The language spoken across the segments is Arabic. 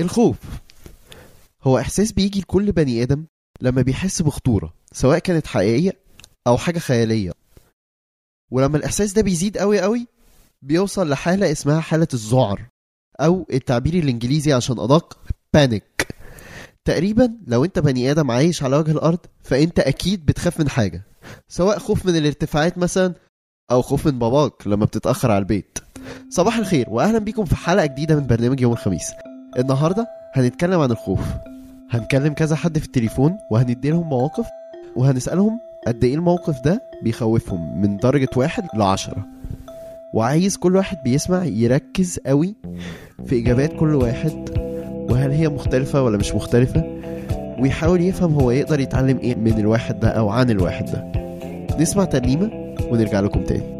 الخوف. هو إحساس بيجي لكل بني آدم لما بيحس بخطورة سواء كانت حقيقية أو حاجة خيالية. ولما الإحساس ده بيزيد قوي قوي بيوصل لحالة اسمها حالة الذعر أو التعبير الإنجليزي عشان أدق بانيك تقريبا لو أنت بني آدم عايش على وجه الأرض فأنت أكيد بتخاف من حاجة سواء خوف من الارتفاعات مثلا أو خوف من باباك لما بتتأخر على البيت. صباح الخير واهلا بيكم في حلقة جديدة من برنامج يوم الخميس. النهارده هنتكلم عن الخوف. هنكلم كذا حد في التليفون وهندي لهم مواقف وهنسألهم قد إيه الموقف ده بيخوفهم من درجة واحد لعشرة. وعايز كل واحد بيسمع يركز قوي في إجابات كل واحد وهل هي مختلفة ولا مش مختلفة ويحاول يفهم هو يقدر يتعلم إيه من الواحد ده أو عن الواحد ده. نسمع ترنيمة ونرجع لكم تاني.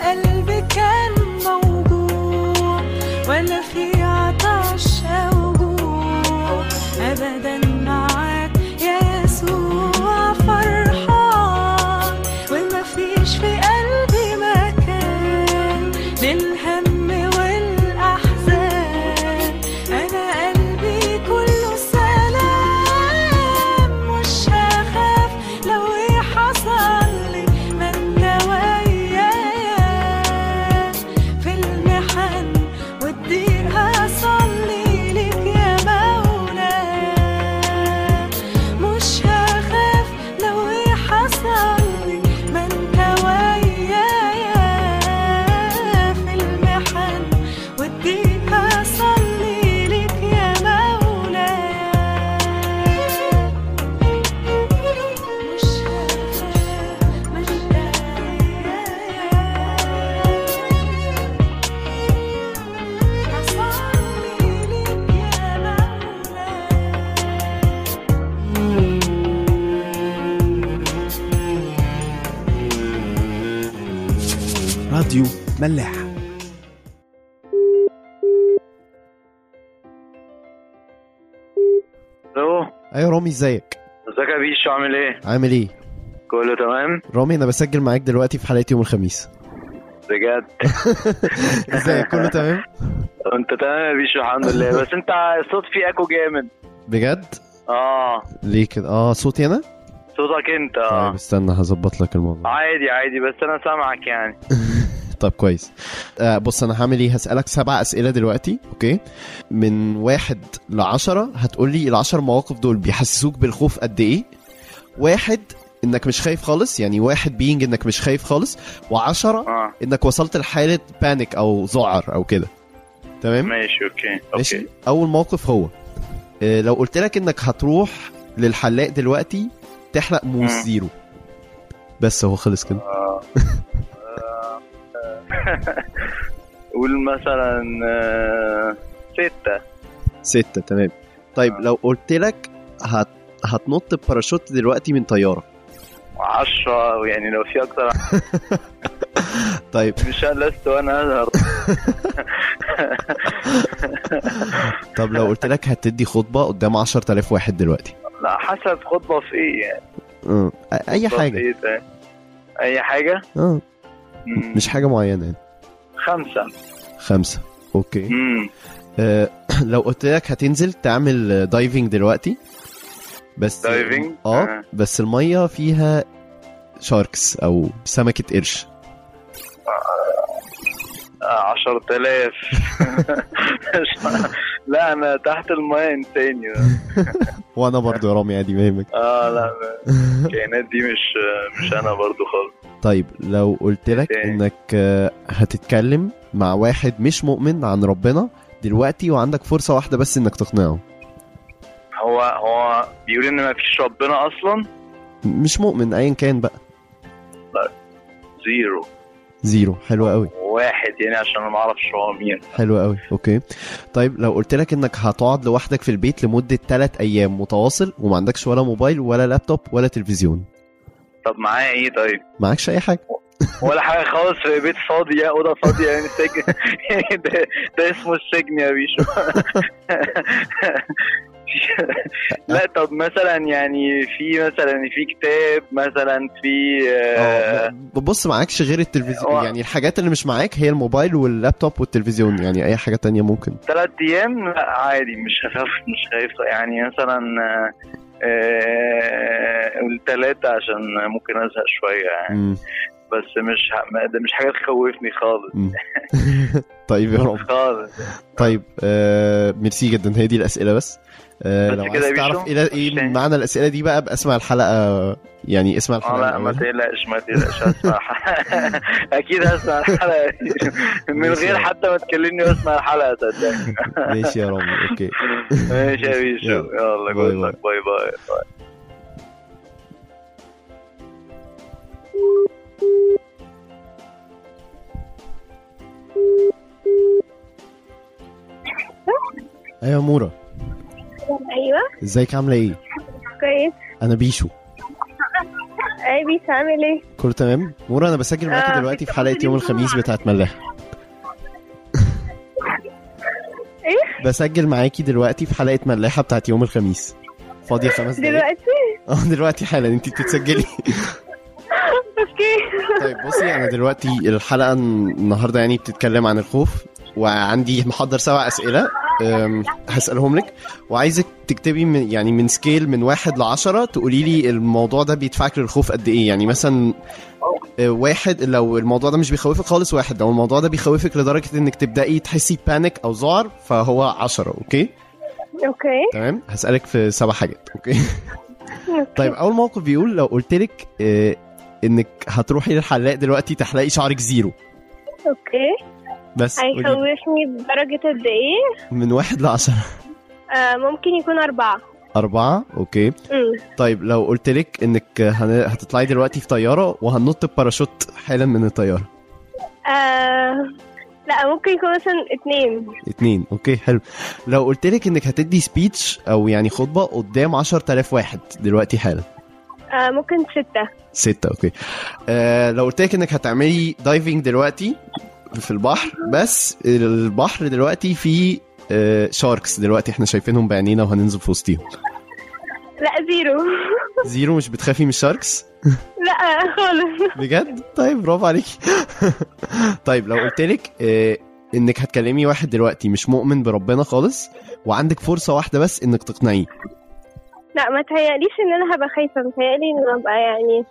ولا ملاح ألو. أيوه رامي إزيك؟ ازيك يا بيشو عامل إيه؟ عامل إيه؟ كله تمام؟ رامي أنا بسجل معاك دلوقتي في حلقة يوم الخميس. بجد؟ إزيك؟ كله تمام؟ انت تمام يا بيشو الحمد لله. بس انت الصوت فيه اكو جامد. بجد؟ آه. ليه كده؟ آه صوتي أنا؟ صوتك انت طيب آه استنى هظبط لك الموضوع. عادي عادي بس أنا سامعك يعني. طب كويس. آه بص أنا هعمل إيه؟ هسألك سبع أسئلة دلوقتي okay؟ من واحد لعشرة هتقول لي العشر مواقف دول بيحسسوك بالخوف قد إيه؟ واحد إنك مش خايف خالص يعني واحد being إنك مش خايف خالص وعشرة آه. إنك وصلت لحالة panic أو ذعر أو كده. تمام؟ ماشي أوكي ماشي. okay أول موقف هو آه لو قلت لك إنك هتروح للحلاق دلوقتي تحلق مم. zero. بس هو خلص كده. آه. آه. قول مثلا آه، ستة. ستة تمام. طيب آه. لو قلت لك هت... هتنط بباراشوت دلوقتي من طيارة. عشرة يعني لو في أكتر طيب. مش لست وأنا أزهر. طب لو قلت لك هتدي خطبة قدام 10000 واحد دلوقتي. لا حسب خطبة في إيه يعني. خطبة في حاجة. إيه تاني؟ أي حاجة؟ آه. مش حاجة معينة يعني؟ خمسة. خمسة. أوكي. مم. آه لو قلت لك هتنزل تعمل دايفنج دلوقتي بس دايفنج؟ آه آه. بس المية فيها شاركس أو سمكة قرش. عشر تلاف لا أنا تحت الماء إنساني. وأنا برضو يا رامي عادي ما يهمك آه لا الكائنات دي مش مش أنا برضو خالص. طيب لو قلت لك. إنك آه، هتتكلم مع واحد مش مؤمن عن ربنا دلوقتي وعندك فرصة واحدة بس إنك تقنعه. هو هو بيقول إن مفيش ربنا أصلا؟ مش مؤمن ايا كان بقى. zero. zero. حلو قوي. واحد يعني عشان أنا معرفش هو مين. حلو قوي. okay. طيب لو قلت لك إنك هتقعد لوحدك في البيت لمدة 3 أيام متواصل وما عندكش ولا موبايل ولا لابتوب ولا تلفزيون؟ طب معايا إيه طيب؟ معكش أي حاجة. ولا حاجة خالص في بيت فاضي يا أوضة فاضية يعني سجن. ده, ده اسمه السجن يا بيشو. لا طب مثلا يعني في مثلا في كتاب مثلا في آه آه بص معكش غير التلفزيون يعني الحاجات اللي مش معاك هي الموبايل واللابتوب والتلفزيون يعني أي حاجة تانية ممكن. ثلاث أيام؟ لا عادي مش هخاف مش خايف يعني مثلا آه، آه، قول ثلاثة عشان ممكن أزهق شوية يعني. بس مش مش حاجة تخوفني خالص. طيب يا رب خالص طيب آه ميرسي جدا هي دي الأسئلة بس آه بس لو كده عايز؟ تعرف إيه إيه. معنى الأسئلة دي بقى باسمع الحلقة يعني اسمع آه الحلقة لا ما. تقلقش ما تقلقش هسمع أكيد هسمع الحلقة دي. من غير حتى ما تكلمني واسمع الحلقة صدقني ماشي يا رامي okay ماشي يا بيشو يلا. bye bye. bye bye أيوه مورا. أيوه. إزيك؟ عاملة إيه؟ كويس. أنا بيشو. أي بيشو عامل إيه؟ كله تمام؟ مورا أنا بسجل معاكي آه، دلوقتي في حلقة يوم الخميس. بتاعت ملاح. إيه؟ بسجل معاكي دلوقتي في حلقة ملاحة بتاعت يوم الخميس. فاضية خمس دقايق. دلوقتي؟ آه دلوقتي حالا. انت بتتسجلي. okay. طيب بصي أنا دلوقتي الحلقة النهارده يعني بتتكلم عن الخوف وعندي محضر سبع أسئلة. أم، هسألهم لك. وعايزك تكتبي من يعني من scale من واحد لعشرة تقولي لي الموضوع ده بيدفعك للخوف قد إيه. يعني مثلا أه، واحد لو الموضوع ده مش بيخوفك خالص واحد لو الموضوع ده بيخوفك لدرجة إنك تبدأي تحسي panic أو ذعر فهو عشرة okay? okay. تمام. هسألك في سبع حاجات okay. طيب أول موقف بيقول لو قلت لك آه، إنك هتروحي للحلاق دلوقتي تحلقي شعرك zero. okay. بس هيخوفني بدرجة قد إيه؟ من واحد لعشرة. آه ممكن يكون أربعة. أربعة؟ okay. امم طيب لو قلت لك إنك هن... هتطلعي دلوقتي في طيارة وهننط بباراشوت حالا من الطيارة. آه لا ممكن يكون مثلا اتنين. اتنين. okay حلو. لو قلت لك إنك هتدي speech أو يعني خطبة قدام عشر تلاف واحد دلوقتي حالا. آه ممكن ستة. ستة okay. آه لو قلت لك إنك هتعملي diving دلوقتي في البحر بس البحر دلوقتي فيه آه sharks دلوقتي إحنا شايفينهم بعينينا وهننزل في وسطيهم. لا zero. zero مش بتخافي من ال sharks لا خالص. بجد؟ طيب برافو عليكي. طيب لو قلت لك آه انك هتكلمي واحد دلوقتي مش مؤمن بربنا خالص وعندك فرصة واحدة بس انك تقنعيه. لا ما تهيأليش ان أنا هبقى خايفة متهيألي ان ابقى يعني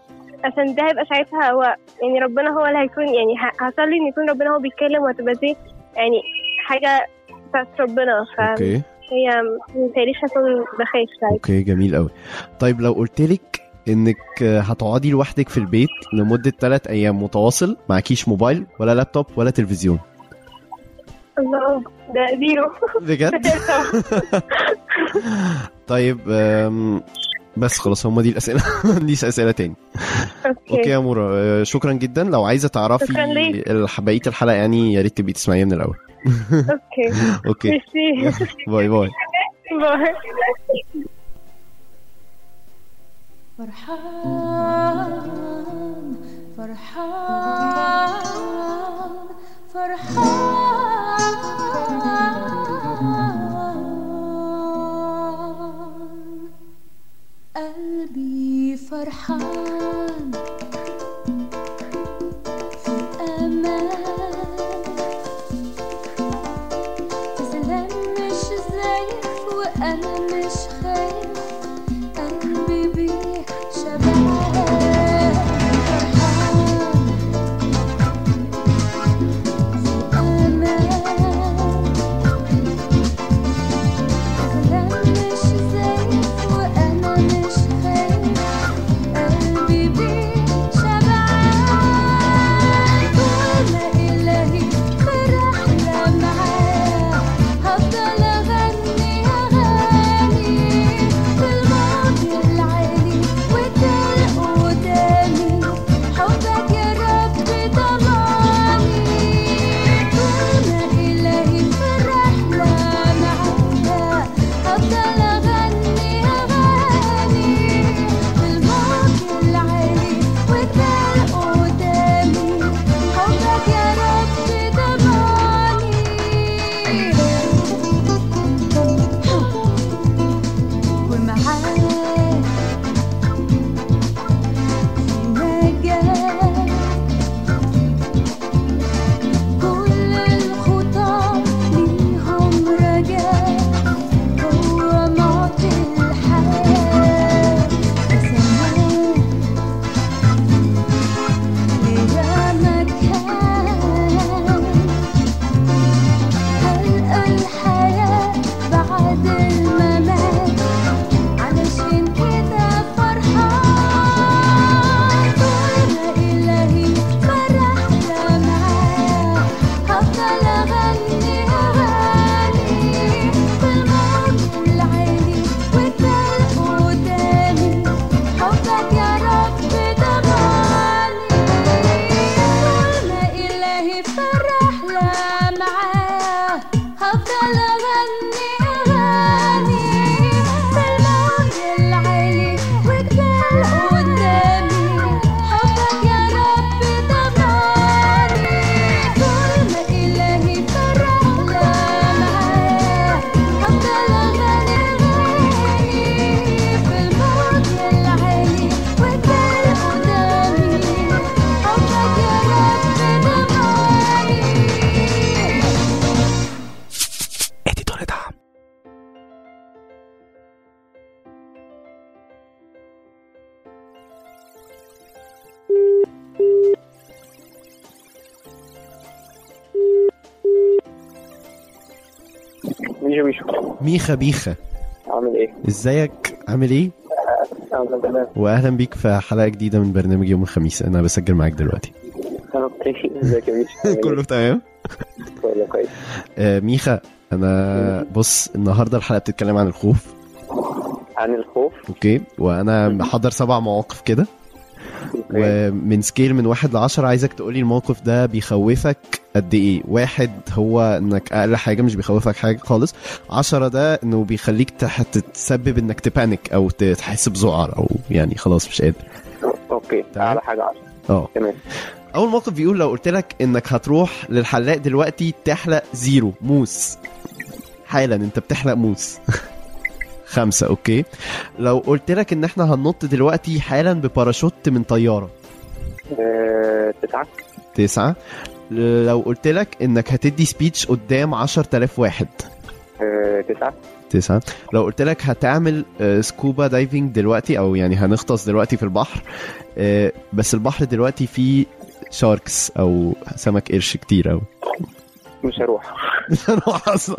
عشان ده هيبقى ساعتها هو يعني ربنا هو اللي هيكون يعني هصلي إن يكون ربنا هو بيتكلم وهتبقى دي يعني حاجة بتاعت ربنا. فهي okay. متهيأليش هكون بخاف ساعتها. okay جميل قوي طيب لو قلت لك إنك هتقعدي لوحدك في البيت لمدة 3 أيام متواصل معكيش موبايل ولا لابتوب ولا تلفزيون؟ الله ده zero. بجد؟ طيب بس خلاص هم دي الأسئلة. ما عنديش أسئلة تاني. okay. يا مورا. أه، شكرا جدا. لو عايزة تعرفي بقية الحلقة يعني يا ريت تبقي تسمعيها من الأول. okay. okay. bye bye. bye. ميخا. ميخا. عامل إيه؟ ازيك؟ عامل إيه؟ أنا تمام واهلا بيك في حلقة جديدة من برنامج يوم الخميس. أنا بسجل معاك دلوقتي. okay ازيك يا كله تمام؟ كله كويس. آه ميخا أنا بص النهارده الحلقة بتتكلم عن الخوف. عن الخوف؟ okay. وأنا محضر سبع مواقف كده. ومن scale من واحد لعشرة عايزك تقولي الموقف ده بيخوفك قد إيه. واحد هو إنك أقل حاجة مش بيخوفك حاجة خالص. عشرة ده إنه بيخليك تتسبب إنك ت panic أو تحس بذعر أو يعني خلاص مش قادر. okay. أعلى حاجة 10 آه. تمام. أول موقف بيقول لو قلت لك إنك هتروح للحلاق دلوقتي تحلق zero موس. حالا أنت بتحلق موس. خمسة okay. لو قلت لك إن إحنا هننط دلوقتي حالا بباراشوت من طيارة. آه، تسعة. تسعة. لو قلت لك إنك هتدي speech قدام عشر تلاف واحد. آه، تسعة. تسعة. لو قلت لك هتعمل آه، scuba diving دلوقتي أو يعني هنغطس دلوقتي في البحر آه، بس البحر دلوقتي فيه sharks أو سمك قرش كتير أوي. مش هروح. مش هروح أصلا.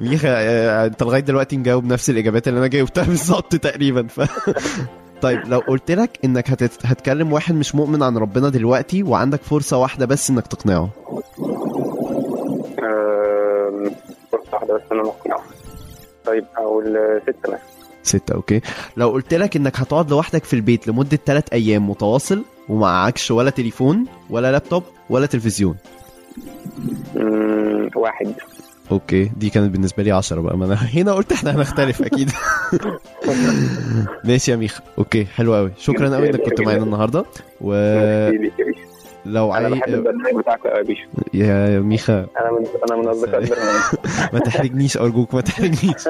ميخا آه، أنت لغاية دلوقتي مجاوب نفس الإجابات اللي أنا جاوبتها بالظبط تقريبا. ف... طيب لو قلت لك إنك هتت... هتكلم واحد مش مؤمن عن ربنا دلوقتي وعندك فرصة واحدة بس إنك تقنعه. آم، فرصة واحدة بس أنا مقنع طيب أقول ستة مثلا. ستة okay. لو قلت لك إنك هتقعد لوحدك في البيت لمدة ثلاث أيام متواصل ومعكش ولا تليفون ولا لابتوب ولا تلفزيون. واحد. okay دي كانت بالنسبة لي عشرة بقى. ما أنا هنا قلت إحنا هنختلف أكيد. ماشي يا ميخا okay حلو قوي شكرا قوي إنك كنت معانا النهارده. يا بيشو. أنا. بحب البرنامج بتاعك قوي يا بيشو. يا ميخا أنا من أنا من اصدقاء البرنامج. ما تحرجنيش أرجوك ما تحرجنيش.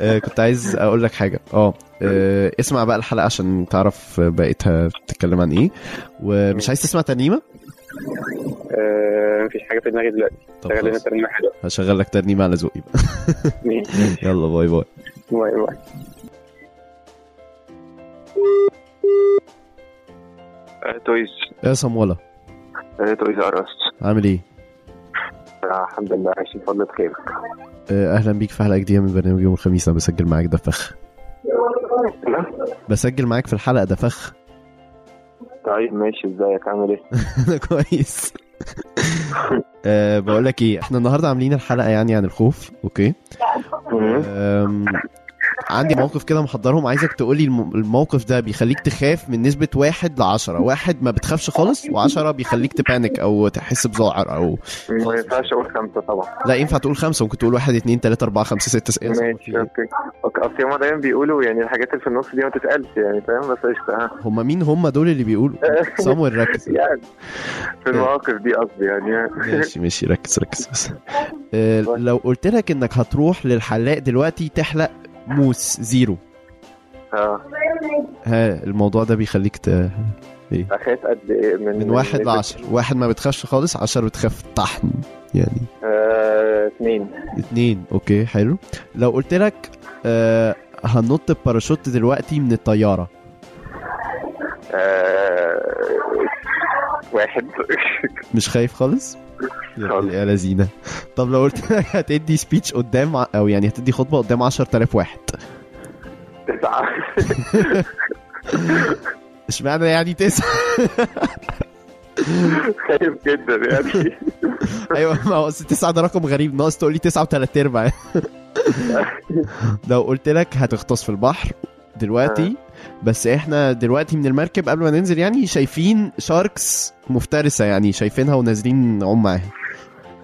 آه، كنت عايز أقول لك حاجة. آه آه، اسمع بقى الحلقة عشان تعرف بقيتها بتتكلم عن إيه. ومش عايز تسمع ترنيمه آه، مفيش حاجة في دماغي دلوقتي. شغل لنا ترنيمة حلوة. هشغل لك ترنيمة على ذوقي بقى. يلا باي باي. باي باي. تويز يا صمولة. Toys R Us عامل إيه؟ الحمد لله عايشين فضل خير آه، أهلا بيك في حلقة جديدة من برنامج يوم الخميس. أنا بسجل معاك ده فخ. بسجل معاك في الحلقة ده فخ. طيب ماشي. إزيك؟ عامل إيه؟ أنا كويس. أه بقول لك إيه إحنا النهارده عاملين الحلقة يعني عن الخوف okay؟ أم، عندي موقف كده محضرهم. عايزك تقولي الم- الموقف ده بيخليك تخاف من نسبة واحد لعشرة. واحد ما بتخافش خالص وعشرة بيخليك ت panic أو تحس بذعر أو ما ينفعش أقول خمسة طبعا. لا ينفع تقول خمسة. ممكن تقول واحد اتنين تلاتة أربعة خمسة ستة ماشي okay. okay أصل هما دايما بيقولوا يعني الحاجات اللي في النص دي ما تتقالش يعني فاهم؟ بس قشطة ها. هما مين؟ هما دول اللي بيقولوا. صامويل ركز. يعني في المواقف دي قصدي يعني. ماشي ماشي. ركز ركز بس. أه لو قلت لك إنك هتروح للحلاق دلوقتي تحلق موس zero. آه ها الموضوع ده بيخليك ت... أخاف قد إيه من من واحد لعشر. واحد ما بتخافش خالص عشر بتخاف طحن يعني. آه، اثنين اتنين. okay حلو. لو قلت لك آه هننط بباراشوت دلوقتي من الطيارة. آه، واحد. مش خايف خالص؟ يا لذينة. طب لو قلت لك هتدي speech قدام أو يعني هتدي خطبة قدام 10000 واحد. تسعة اشمعنى يعني تسعة؟ خايف جدا يعني. أيوه ما هو تسعة ده رقم غريب. ناقص تقول لي تسعة وتلات أرباع. لو قلت لك هتغطس في البحر دلوقتي بس إحنا دلوقتي من المركب قبل ما ننزل يعني شايفين sharks مفترسة يعني شايفينها ونازلين نعوم معاها.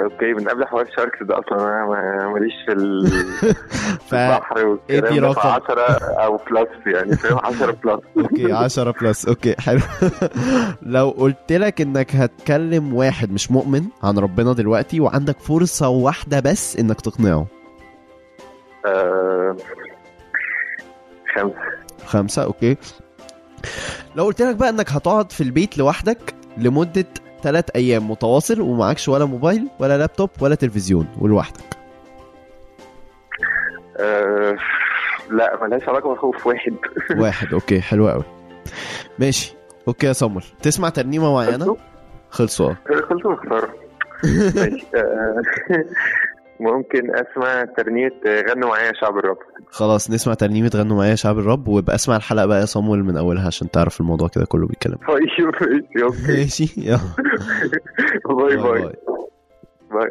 okay من قبل حوار sharks ده أصلا أنا ما- ماليش في البحر والكلام ده رقم. 10 أو plus يعني فاهم؟ 10 plus okay 10 plus okay حلو. لو قلت لك إنك هتكلم واحد مش مؤمن عن ربنا دلوقتي وعندك فرصة واحدة بس إنك تقنعه. آه، خمسة. خمسة okay. لو قلت لك بقى إنك هتقعد في البيت لوحدك لمدة ثلاث أيام متواصل ومعكش ولا موبايل ولا لابتوب ولا تلفزيون ولوحدك. آه، لا ملهاش علاقة بالخوف واحد. واحد okay حلو قوي ماشي okay يا سمر تسمع ترنيمة معينة؟ خلصوا؟ خلصوا آه، ممكن أسمع ترنيمة غنوا معايا شعب الرب خلاص نسمع ترنيمة غنوا معايا يا شعب الرب وابقى أسمع الحلقة بقى يا صامويل من أولها عشان تعرف الموضوع كده كله بيتكلم. طيب ماشي يلا. باي باي. باي.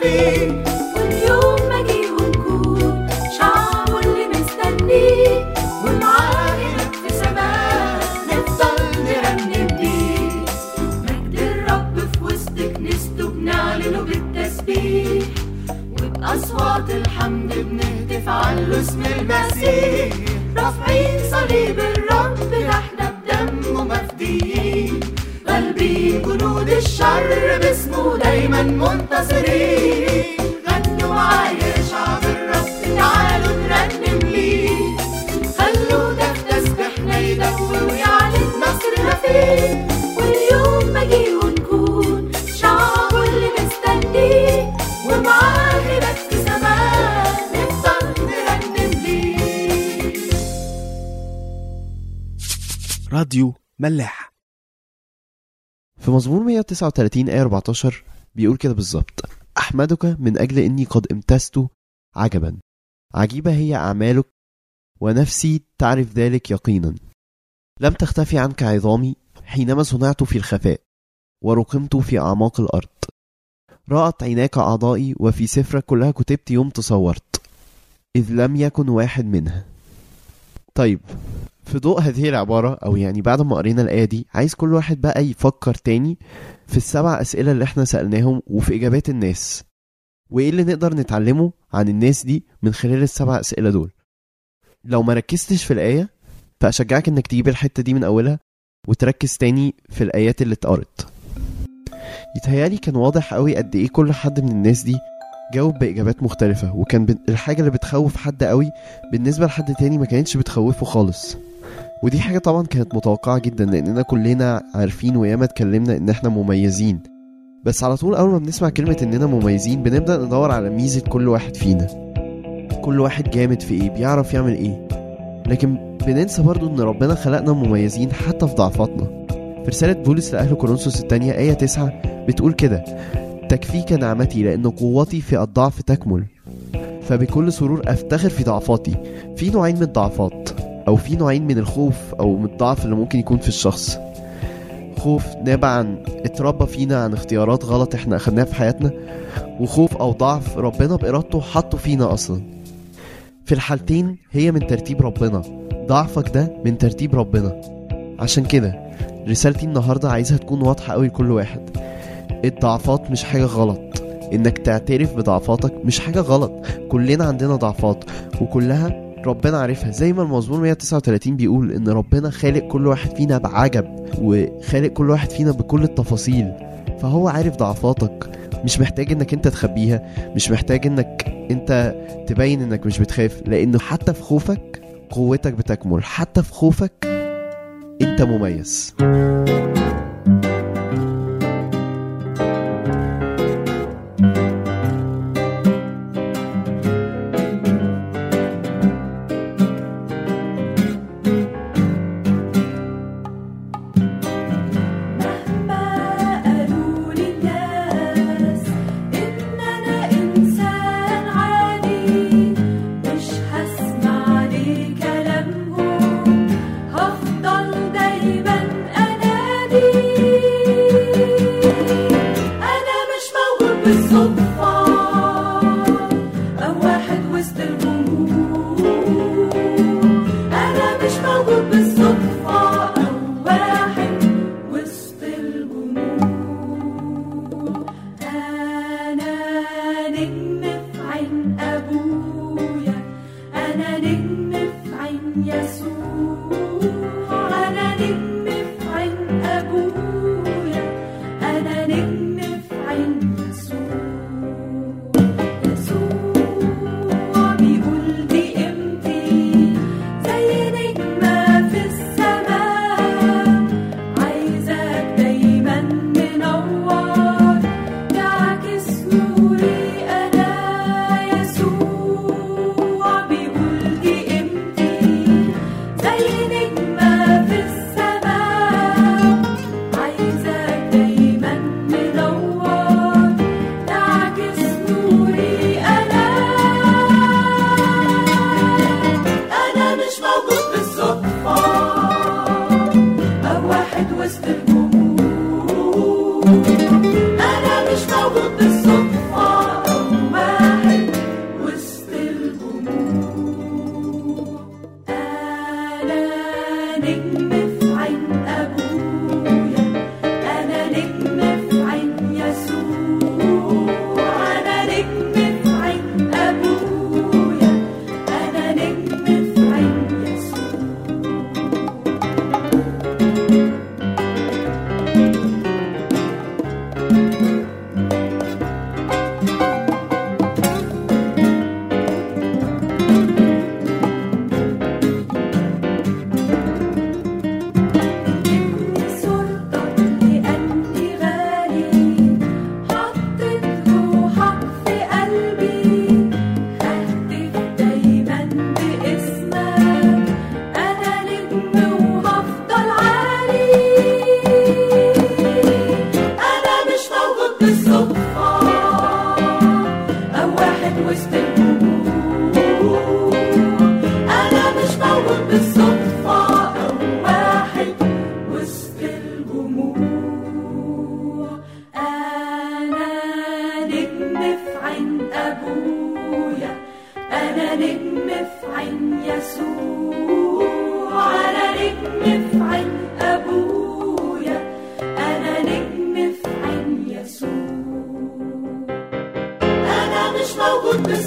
فيه واليوم مجيء نكون شعبه اللي مستنيه ومعاه هناك في سماء. نفضل نرنم ليه مجد الرب في وسط كنيسته بنعلنه بالتسبيح وبأصوات الحمد بنهتف على اسم المسيح. رافعين صليب الرب إحنا بدمه مفديين. غالبين جنود الشر باسمه دايما منتصرين. راديو ملاح. في مزمور 139 آية 14 بيقول كده بالظبط. أحمدك من أجل إني قد امتزت عجبا. عجيبة هي أعمالك ونفسي تعرف ذلك يقينا. لم تختفي عنك عظامي حينما صنعت في الخفاء ورقمت في أعماق الأرض. رأت عيناك أعضائي وفي سفرك كلها كتبت يوم تصورت. إذ لم يكن واحد منها. طيب في ضوء هذه العبارة أو يعني بعد ما قرينا الآية دي عايز كل واحد بقى يفكر تاني في السبع أسئلة اللي إحنا سألناهم وفي إجابات الناس. وإيه اللي نقدر نتعلمه عن الناس دي من خلال السبع أسئلة دول؟ لو ما ركزتش في الآية فأشجعك إنك تجيب الحتة دي من أولها وتركز تاني في الآيات اللي اتقرت. يتهيألي كان واضح قوي قد إيه كل حد من الناس دي جاوب بإجابات مختلفة وكان الحاجة اللي بتخوف حد قوي بالنسبة لحد تاني ما كانتش بتخوفه خالص. ودي حاجة طبعا كانت متوقعة جدا لأننا كلنا عارفين وياما اتكلمنا إن إحنا مميزين. بس على طول أول ما بنسمع كلمة إننا مميزين بنبدأ ندور على ميزة كل واحد فينا. كل واحد جامد في إيه؟ بيعرف يعمل إيه؟ لكن بننسى برضو إن ربنا خلقنا مميزين حتى في ضعفاتنا. في رسالة بولس لأهل كورنثوس الثانية آية 9 بتقول كده تكفيك نعمتي لأن قوتي في الضعف تكمل. فبكل سرور أفتخر في ضعفاتي. في نوعين من الضعفات. أو في نوعين من الخوف أو من الضعف اللي ممكن يكون في الشخص. خوف نابع عن اتربى فينا عن اختيارات غلط إحنا أخدناها في حياتنا وخوف أو ضعف ربنا بإرادته حطه فينا أصلا. في الحالتين هي من ترتيب ربنا ضعفك ده من ترتيب ربنا. عشان كده رسالتي النهاردة عايزها تكون واضحة قوي لكل واحد. الضعفات مش حاجة غلط. إنك تعترف بضعفاتك مش حاجة غلط. كلنا عندنا ضعفات وكلها ربنا عارفها. زي ما المزمور 139 بيقول إن ربنا خالق كل واحد فينا بعجب وخالق كل واحد فينا بكل التفاصيل. فهو عارف ضعفاتك. مش محتاج إنك أنت تخبيها. مش محتاج إنك أنت تبين إنك مش بتخاف. لأنه حتى في خوفك قوتك بتكمل. حتى في خوفك أنت مميز.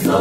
يسوع